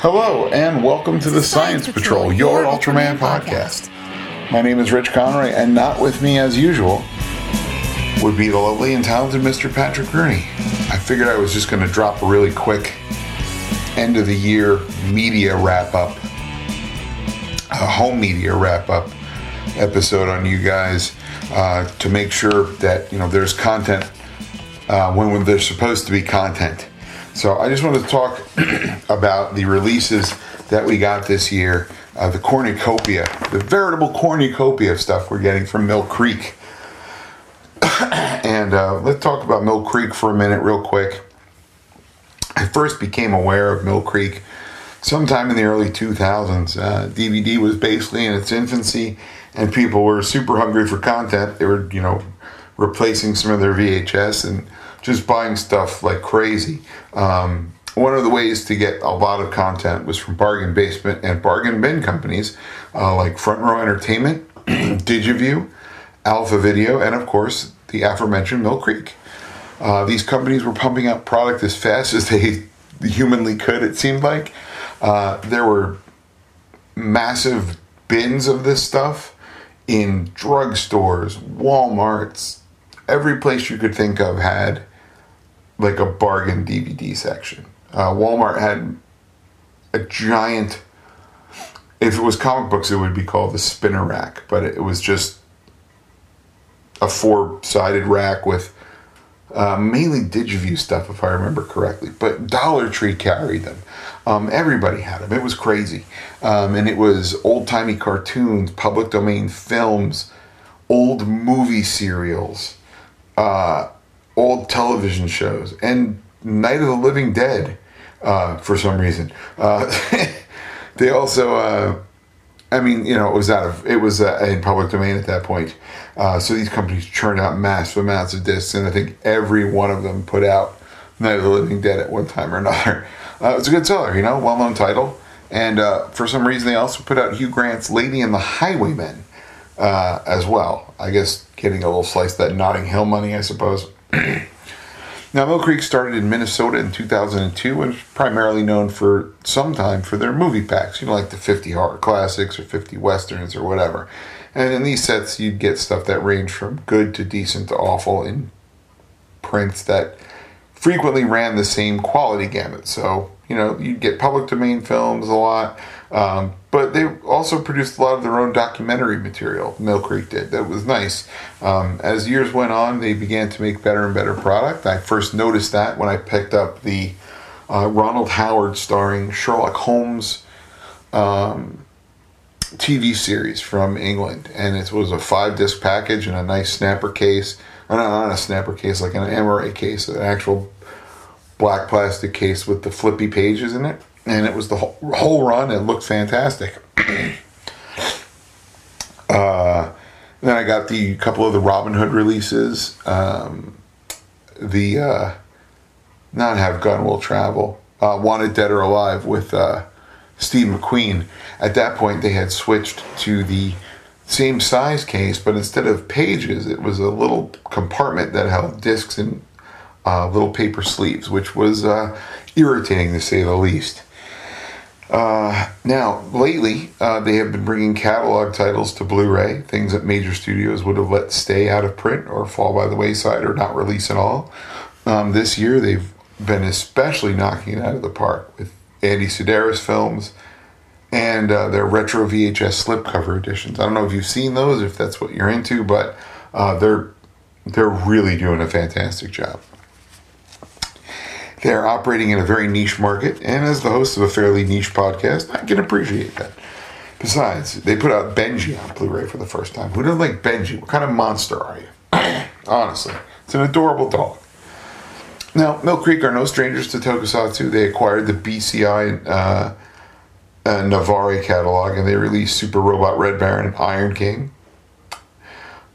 Hello, and welcome to the Science, Patrol, your Ultraman podcast. My name is Rich Conroy, and not with me as usual would be the lovely and talented Mr. Patrick Rooney. I figured I was just going to drop a really quick end of the year media wrap up, a home media wrap up episode on you guys uh, to make sure that you know there's content uh, when, when there's supposed to be content. So I just wanted to talk about the releases that we got this year, uh, the cornucopia, the veritable cornucopia of stuff we're getting from Mill Creek. and uh, let's talk about Mill Creek for a minute, real quick. I first became aware of Mill Creek sometime in the early 2000s. Uh, DVD was basically in its infancy, and people were super hungry for content. They were, you know, replacing some of their VHS and just buying stuff like crazy. Um, one of the ways to get a lot of content was from bargain basement and bargain bin companies uh, like Front Row Entertainment, Digiview, Alpha Video, and of course the aforementioned Mill Creek. Uh, these companies were pumping out product as fast as they humanly could, it seemed like. Uh, there were massive bins of this stuff in drugstores, Walmarts, every place you could think of had like a bargain DVD section. Uh, Walmart had a giant. If it was comic books, it would be called the spinner rack, but it was just a four-sided rack with uh, mainly Digiview stuff, if I remember correctly. But Dollar Tree carried them. Um, everybody had them. It was crazy, um, and it was old-timey cartoons, public domain films, old movie serials, uh, old television shows, and Night of the Living Dead. Uh, for some reason, uh, they also. Uh, I mean, you know, it was out of it was uh, in public domain at that point. Uh, so these companies churned out massive amounts of discs, and I think every one of them put out Night of the Living Dead at one time or another. Uh, it's a good seller, you know, well-known title, and for some reason they also put out Hugh Grant's Lady and the Highwayman as well. I guess getting a little slice of that Notting Hill money, I suppose. Now, Mill Creek started in Minnesota in 2002 and is primarily known for some time for their movie packs, you know, like the 50 horror classics or 50 westerns or whatever. And in these sets, you'd get stuff that ranged from good to decent to awful in prints that frequently ran the same quality gamut. So, you know, you'd get public domain films a lot, um, but they also produced a lot of their own documentary material. Mill Creek did. That was nice. Um, as years went on, they began to make better and better product. I first noticed that when I picked up the uh, Ronald Howard starring Sherlock Holmes um, TV series from England, and it was a five disc package and a nice snapper case. Or not, not a snapper case, like an Amaray case, an actual black plastic case with the flippy pages in it and it was the whole, run. It looked fantastic. uh, then I got the couple of the Robin Hood releases. Um, the uh, not have gun will travel. Uh, Wanted Dead or Alive with uh, Steve McQueen. At that point, they had switched to the same size case, but instead of pages, it was a little compartment that held discs and uh, little paper sleeves, which was uh, irritating to say the least. Uh, now, lately, uh, they have been bringing catalog titles to Blu ray, things that major studios would have let stay out of print or fall by the wayside or not release at all. Um, this year, they've been especially knocking it out of the park with Andy Sidaris films and uh, their retro VHS slipcover editions. I don't know if you've seen those, if that's what you're into, but uh, they're they're really doing a fantastic job. They're operating in a very niche market, and as the host of a fairly niche podcast, I can appreciate that. Besides, they put out Benji on Blu ray for the first time. Who doesn't like Benji? What kind of monster are you? Honestly, it's an adorable dog. Now, Mill Creek are no strangers to tokusatsu. They acquired the BCI uh, uh, Navarre catalog, and they released Super Robot Red Baron and Iron King.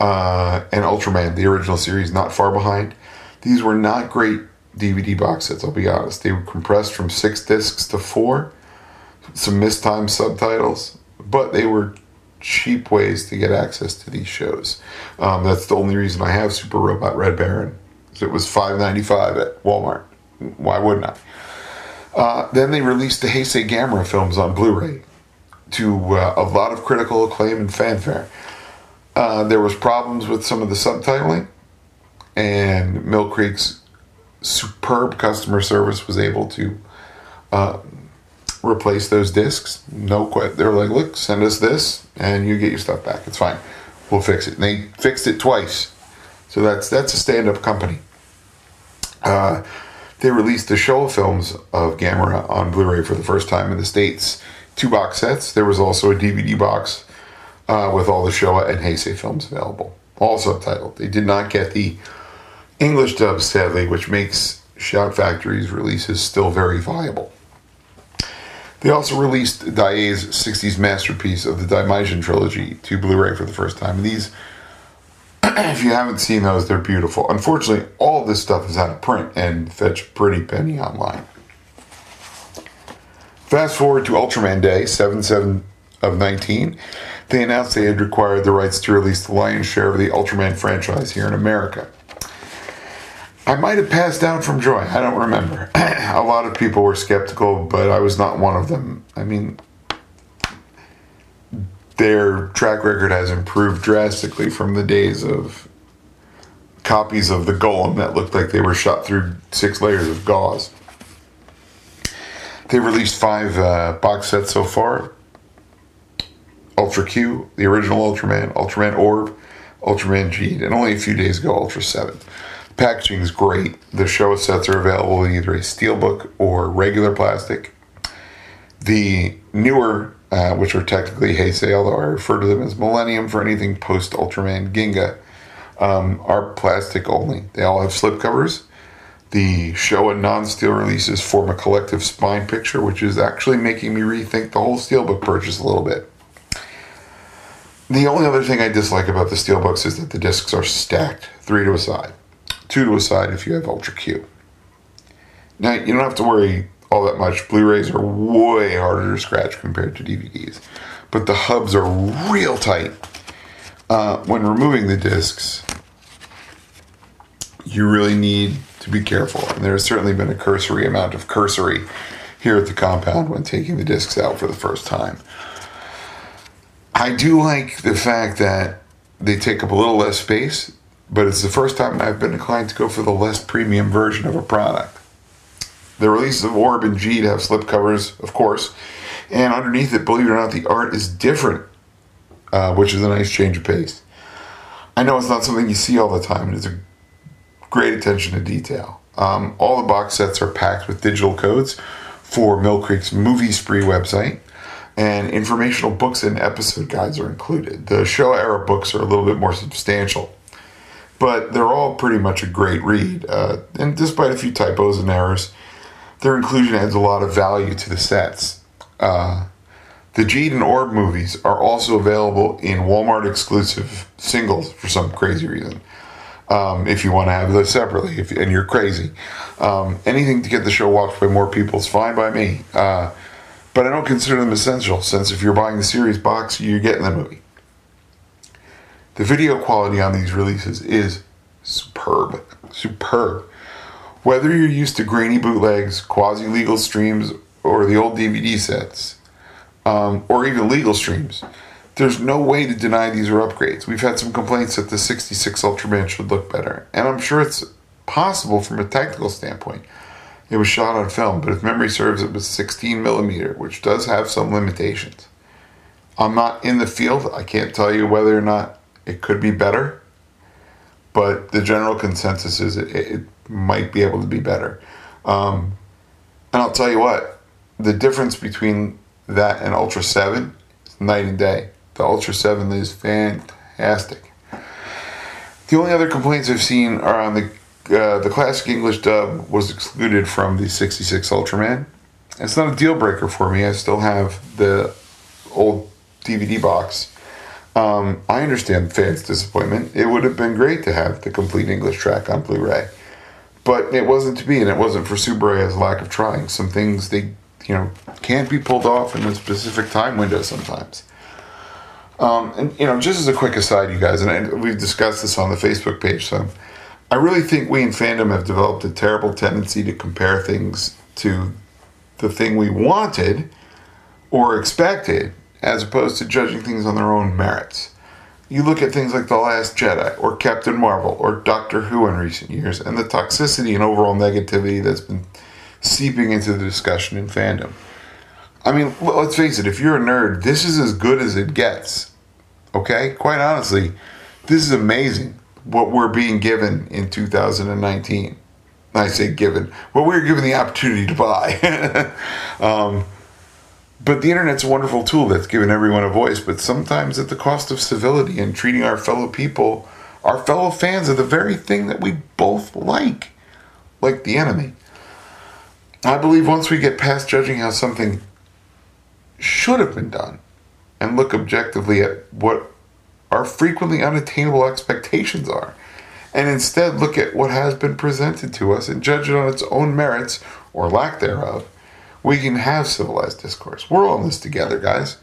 Uh, and Ultraman, the original series, not far behind. These were not great DVD box sets, I'll be honest. They were compressed from six discs to four, some mistimed subtitles, but they were cheap ways to get access to these shows. Um, that's the only reason I have Super Robot Red Baron. It was five ninety five at Walmart. Why wouldn't I? Uh, then they released the Heisei Gamera films on Blu-ray to uh, a lot of critical acclaim and fanfare. Uh, there was problems with some of the subtitling, and Mill Creek's superb customer service was able to uh, replace those discs. No quit. They were like, "Look, send us this, and you get your stuff back. It's fine. We'll fix it." And they fixed it twice, so that's that's a stand-up company. Uh, they released the Showa films of Gamera on Blu-ray for the first time in the states. Two box sets. There was also a DVD box uh, with all the Showa and Heisei films available, all subtitled. They did not get the English dub, sadly, which makes Shout Factory's releases still very viable. They also released Daiei's 60s masterpiece of the Daimajin trilogy to Blu-ray for the first time. And these, if you haven't seen those, they're beautiful. Unfortunately, all this stuff is out of print and fetch pretty penny online. Fast forward to Ultraman Day, 7 7 of 19. They announced they had acquired the rights to release the lion's share of the Ultraman franchise here in America. I might have passed out from joy. I don't remember. a lot of people were skeptical, but I was not one of them. I mean, their track record has improved drastically from the days of copies of the Golem that looked like they were shot through six layers of gauze. They released five uh, box sets so far Ultra Q, the original Ultraman, Ultraman Orb, Ultraman Geed, and only a few days ago, Ultra 7 packaging is great. The Showa sets are available in either a steelbook or regular plastic. The newer, uh, which are technically Heisei, although I refer to them as Millennium for anything post Ultraman Ginga, um, are plastic only. They all have slipcovers. The Showa non steel releases form a collective spine picture, which is actually making me rethink the whole steelbook purchase a little bit. The only other thing I dislike about the steelbooks is that the discs are stacked, three to a side two to a side if you have Ultra Q. Now, you don't have to worry all that much. Blu rays are way harder to scratch compared to DVDs, but the hubs are real tight. Uh, when removing the discs, you really need to be careful. And there has certainly been a cursory amount of cursory here at the compound when taking the discs out for the first time. I do like the fact that they take up a little less space but it's the first time I've been inclined to go for the less premium version of a product. The releases of Orb and Geed have slipcovers, of course, and underneath it, believe it or not, the art is different, uh, which is a nice change of pace. I know it's not something you see all the time, and it's a great attention to detail. Um, all the box sets are packed with digital codes for Mill Creek's Movie Spree website, and informational books and episode guides are included. The Showa era books are a little bit more substantial but they're all pretty much a great read. Uh, and despite a few typos and errors, their inclusion adds a lot of value to the sets. Uh, the Geed and Orb movies are also available in Walmart exclusive singles for some crazy reason. Um, if you want to have those separately, if, and you're crazy, um, anything to get the show watched by more people is fine by me. Uh, but I don't consider them essential since if you're buying the series box, you're getting the movie. The video quality on these releases is superb. Superb. Whether you're used to grainy bootlegs, quasi legal streams, or the old DVD sets, um, or even legal streams, there's no way to deny these are upgrades. We've had some complaints that the 66 Ultraman should look better, and I'm sure it's possible from a technical standpoint. It was shot on film, but if memory serves, it was 16 millimeter, which does have some limitations. I'm not in the field. I can't tell you whether or not it could be better, but the general consensus is it, it might be able to be better. Um, and I'll tell you what, the difference between that and Ultra 7 is night and day. The Ultra 7 is fantastic. The only other complaints I've seen are on the uh, the classic English dub was excluded from the 66 Ultraman. It's not a deal breaker for me. I still have the old DVD box um, I understand fans' disappointment. It would have been great to have the complete English track on Blu-ray, but it wasn't to be, and it wasn't for Tsuburaya lack of trying. Some things they, you know, can't be pulled off in a specific time window sometimes. Um, and you know, just as a quick aside, you guys, and I, we've discussed this on the Facebook page. So, I really think we in fandom have developed a terrible tendency to compare things to the thing we wanted or expected, as opposed to judging things on their own merits. You look at things like The Last Jedi or Captain Marvel or Doctor Who in recent years and the toxicity and overall negativity that's been seeping into the discussion in fandom. I mean, let's face it, if you're a nerd, this is as good as it gets. Okay? Quite honestly, this is amazing what we're being given in 2019. I say given, what we are given the opportunity to buy. um, but the internet's a wonderful tool that's given everyone a voice, but sometimes at the cost of civility and treating our fellow people, our fellow fans, of the very thing that we both like, like the enemy. I believe once we get past judging how something should have been done and look objectively at what our frequently unattainable expectations are, and instead look at what has been presented to us and judge it on its own merits or lack thereof, we can have civilized discourse. We're all in this together, guys.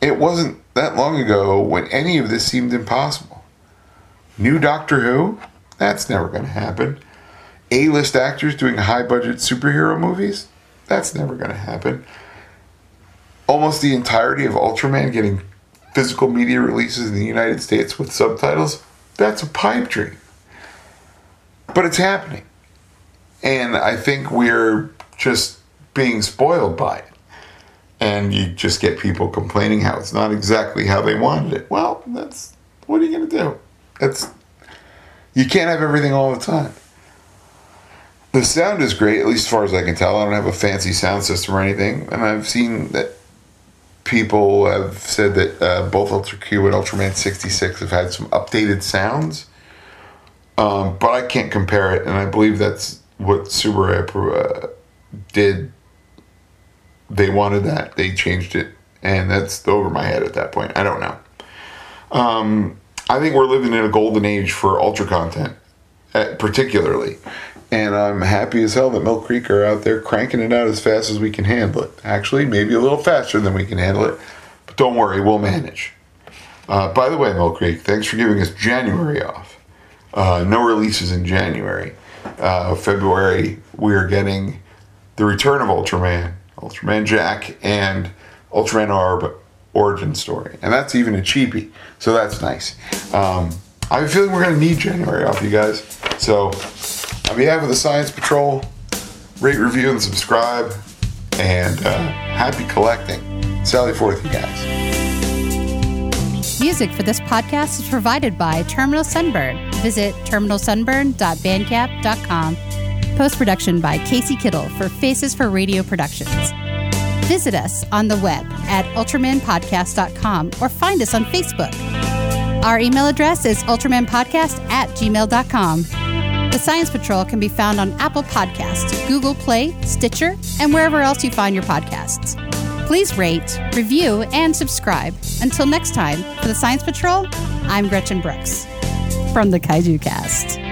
It wasn't that long ago when any of this seemed impossible. New Doctor Who? That's never going to happen. A list actors doing high budget superhero movies? That's never going to happen. Almost the entirety of Ultraman getting physical media releases in the United States with subtitles? That's a pipe dream. But it's happening. And I think we're just being spoiled by it. And you just get people complaining how it's not exactly how they wanted it. Well, that's what are you going to do? That's you can't have everything all the time. The sound is great, at least as far as I can tell. I don't have a fancy sound system or anything, and I've seen that people have said that uh, both Ultra Q and Ultraman 66 have had some updated sounds. Um, but I can't compare it, and I believe that's what Tsuburaya uh, did they wanted that. They changed it, and that's over my head at that point. I don't know. Um, I think we're living in a golden age for ultra content, uh, particularly. And I'm happy as hell that Mill Creek are out there cranking it out as fast as we can handle it. Actually, maybe a little faster than we can handle it, but don't worry, we'll manage. Uh, by the way, Mill Creek, thanks for giving us January off. Uh, no releases in January. Uh, February, we are getting the return of Ultraman, Ultraman Jack, and Ultraman Orb origin story. And that's even a cheapie. So that's nice. Um, I have a feeling we're going to need January off, you guys. So, on behalf of the Science Patrol, rate, review, and subscribe. And uh, happy collecting. Sally forth, you guys. Music for this podcast is provided by Terminal Sunburn. Visit terminalsunburn.bandcamp.com. Post production by Casey Kittel for Faces for Radio Productions. Visit us on the web at ultramanpodcast.com or find us on Facebook. Our email address is ultramanpodcast at gmail.com. The Science Patrol can be found on Apple Podcasts, Google Play, Stitcher, and wherever else you find your podcasts. Please rate, review, and subscribe. Until next time, for the Science Patrol, I'm Gretchen Brooks from the Kaiju Cast.